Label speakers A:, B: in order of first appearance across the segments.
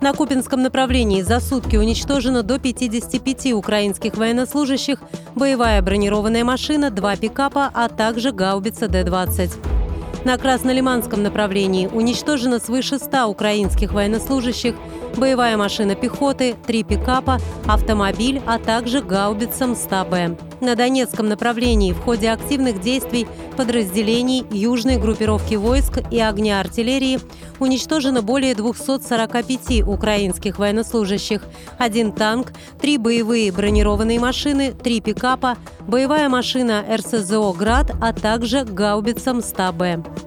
A: На Купинском направлении за сутки уничтожено до 55 украинских военнослужащих, боевая бронированная машина, два пикапа, а также гаубица Д-20. На Краснолиманском направлении уничтожено свыше 100 украинских военнослужащих, боевая машина пехоты, три пикапа, автомобиль, а также гаубица МСТА-Б. На Донецком направлении в ходе активных действий подразделений южной группировки войск и огня артиллерии уничтожено более 245 украинских военнослужащих, один танк, три боевые бронированные машины, три пикапа, боевая машина РСЗО «Град», а также гаубица МСТА-Б.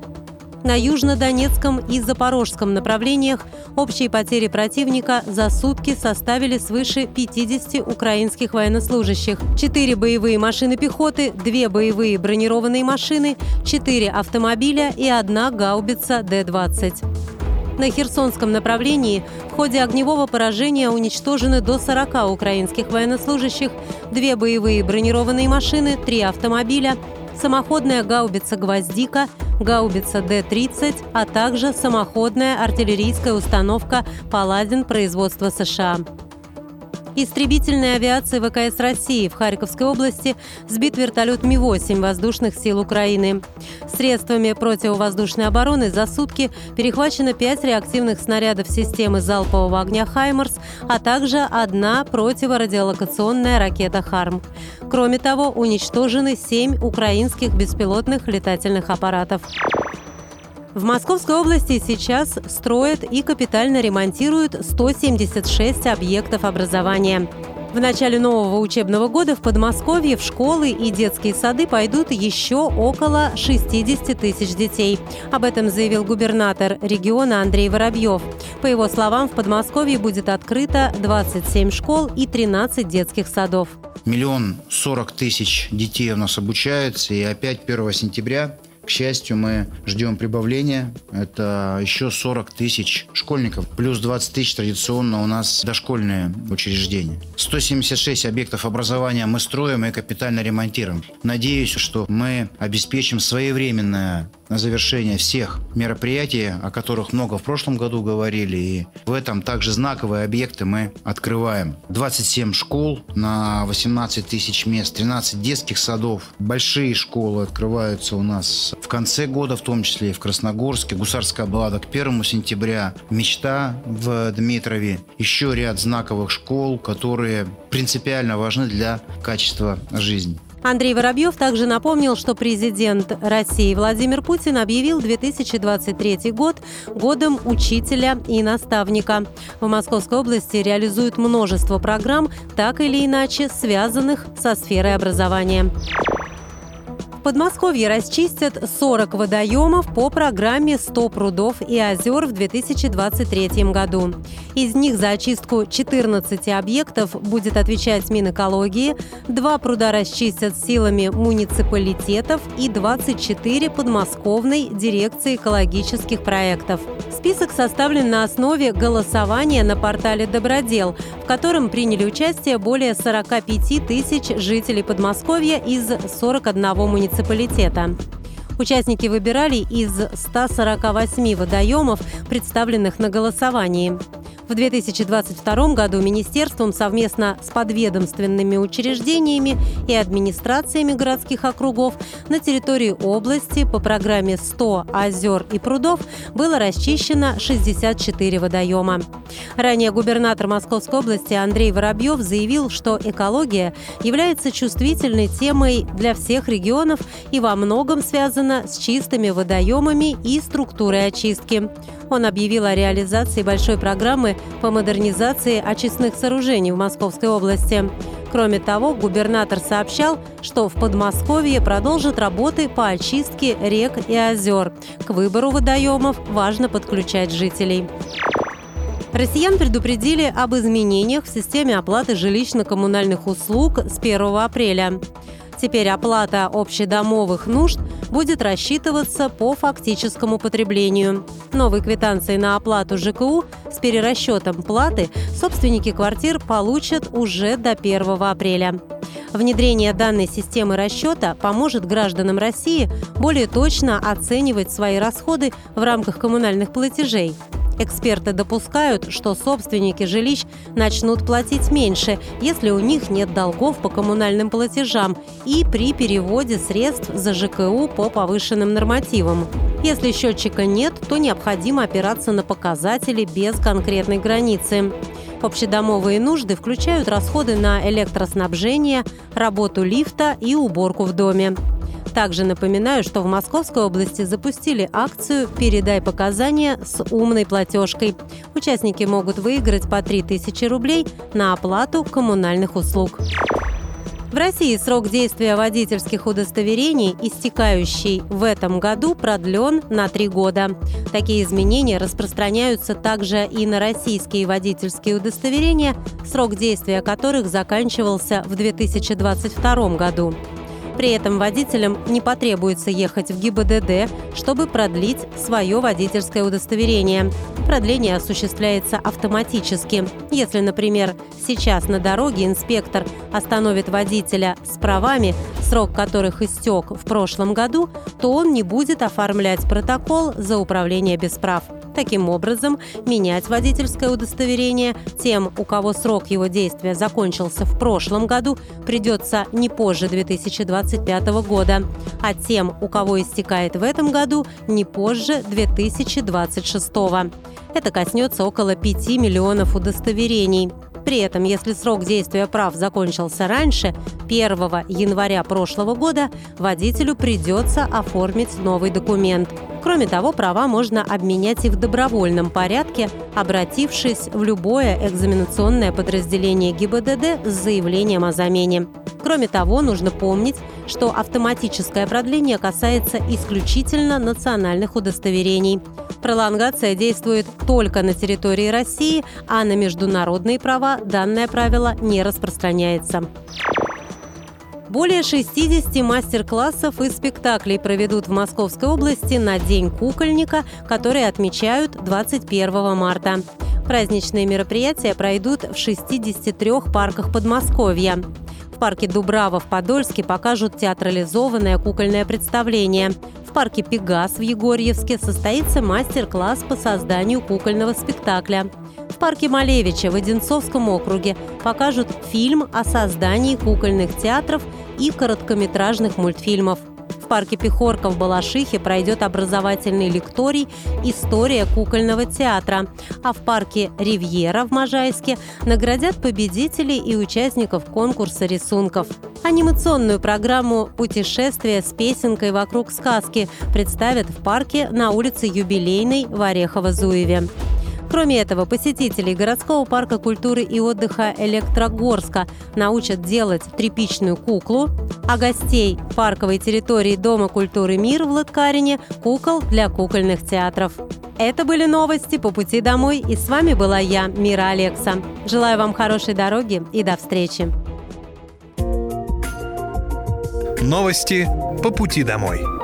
A: На южнодонецком и запорожском направлениях общие потери противника за сутки составили свыше 50 украинских военнослужащих. Четыре боевые машины пехоты, две боевые бронированные машины, четыре автомобиля и одна гаубица Д-20. На Херсонском направлении в ходе огневого поражения уничтожены до 40 украинских военнослужащих, две боевые бронированные машины, три автомобиля, самоходная гаубица «Гвоздика», гаубица Д-30, а также самоходная артиллерийская установка «Паладин» производства США. Истребительной авиации ВКС России в Харьковской области сбит вертолет Ми-8 воздушных сил Украины. Средствами противовоздушной обороны за сутки перехвачено 5 реактивных снарядов системы залпового огня «Хаймарс», а также одна противорадиолокационная ракета «Харм». Кроме того, уничтожены 7 украинских беспилотных летательных аппаратов. В Московской области сейчас строят и капитально ремонтируют 176 объектов образования. В начале нового учебного года в Подмосковье в школы и детские сады пойдут еще около 60 тысяч детей. Об этом заявил губернатор региона Андрей Воробьев. По его словам, в Подмосковье будет открыто 27 школ и 13 детских садов.
B: Миллион сорок тысяч детей у нас обучаются, и опять 1 сентября к счастью, мы ждем прибавления. Это еще 40 тысяч школьников, плюс 20 тысяч традиционно у нас дошкольные учреждения. 176 объектов образования мы строим и капитально ремонтируем. Надеюсь, что мы обеспечим своевременное завершение всех мероприятий, о которых много в прошлом году говорили. И в этом также знаковые объекты мы открываем. 27 школ на 18 тысяч мест, 13 детских садов. Большие школы открываются у нас в конце года, в том числе и в Красногорске. Гусарская баллада к 1 сентября. Мечта в Дмитрове. Еще ряд знаковых школ, которые принципиально важны для качества жизни.
A: Андрей Воробьев также напомнил, что президент России Владимир Путин объявил 2023 год годом учителя и наставника. В Московской области реализуют множество программ, так или иначе связанных со сферой образования. В Подмосковье расчистят 40 водоемов по программе «100 прудов и озер» в 2023 году. Из них за очистку 14 объектов будет отвечать Минэкологии, два пруда расчистят силами муниципалитетов и 24 подмосковной дирекции экологических проектов. Список составлен на основе голосования на портале «Добродел», в котором приняли участие более 45 тысяч жителей Подмосковья из 41 муниципалитета муниципалитета. Участники выбирали из 148 водоемов, представленных на голосовании. В 2022 году Министерством совместно с подведомственными учреждениями и администрациями городских округов на территории области по программе «100 озер и прудов» было расчищено 64 водоема. Ранее губернатор Московской области Андрей Воробьев заявил, что экология является чувствительной темой для всех регионов и во многом связана с чистыми водоемами и структурой очистки. Он объявил о реализации большой программы по модернизации очистных сооружений в Московской области. Кроме того, губернатор сообщал, что в Подмосковье продолжат работы по очистке рек и озер. К выбору водоемов важно подключать жителей. Россиян предупредили об изменениях в системе оплаты жилищно-коммунальных услуг с 1 апреля. Теперь оплата общедомовых нужд будет рассчитываться по фактическому потреблению. Новые квитанции на оплату ЖКУ с перерасчетом платы собственники квартир получат уже до 1 апреля. Внедрение данной системы расчета поможет гражданам России более точно оценивать свои расходы в рамках коммунальных платежей – Эксперты допускают, что собственники жилищ начнут платить меньше, если у них нет долгов по коммунальным платежам и при переводе средств за ЖКУ по повышенным нормативам. Если счетчика нет, то необходимо опираться на показатели без конкретной границы. Общедомовые нужды включают расходы на электроснабжение, работу лифта и уборку в доме. Также напоминаю, что в Московской области запустили акцию «Передай показания с умной платежкой». Участники могут выиграть по 3000 рублей на оплату коммунальных услуг. В России срок действия водительских удостоверений, истекающий в этом году, продлен на три года. Такие изменения распространяются также и на российские водительские удостоверения, срок действия которых заканчивался в 2022 году. При этом водителям не потребуется ехать в ГИБДД, чтобы продлить свое водительское удостоверение. Продление осуществляется автоматически. Если, например, сейчас на дороге инспектор остановит водителя с правами, срок которых истек в прошлом году, то он не будет оформлять протокол за управление без прав. Таким образом, менять водительское удостоверение тем, у кого срок его действия закончился в прошлом году, придется не позже 2025 года, а тем, у кого истекает в этом году, не позже 2026. Это коснется около 5 миллионов удостоверений. При этом, если срок действия прав закончился раньше, 1 января прошлого года, водителю придется оформить новый документ. Кроме того, права можно обменять и в добровольном порядке, обратившись в любое экзаменационное подразделение ГИБДД с заявлением о замене. Кроме того, нужно помнить, что автоматическое продление касается исключительно национальных удостоверений. Пролонгация действует только на территории России, а на международные права данное правило не распространяется. Более 60 мастер-классов и спектаклей проведут в Московской области на День кукольника, который отмечают 21 марта. Праздничные мероприятия пройдут в 63 парках Подмосковья. В парке Дубрава в Подольске покажут театрализованное кукольное представление. В парке «Пегас» в Егорьевске состоится мастер-класс по созданию кукольного спектакля. В парке Малевича в Одинцовском округе покажут фильм о создании кукольных театров и короткометражных мультфильмов парке Пехорка в Балашихе пройдет образовательный лекторий «История кукольного театра», а в парке Ривьера в Можайске наградят победителей и участников конкурса рисунков. Анимационную программу «Путешествие с песенкой вокруг сказки» представят в парке на улице Юбилейной в Орехово-Зуеве. Кроме этого, посетителей городского парка культуры и отдыха Электрогорска научат делать тряпичную куклу, а гостей парковой территории Дома культуры «Мир» в Латкарине – кукол для кукольных театров. Это были новости по пути домой, и с вами была я, Мира Алекса. Желаю вам хорошей дороги и до встречи.
C: Новости по пути домой.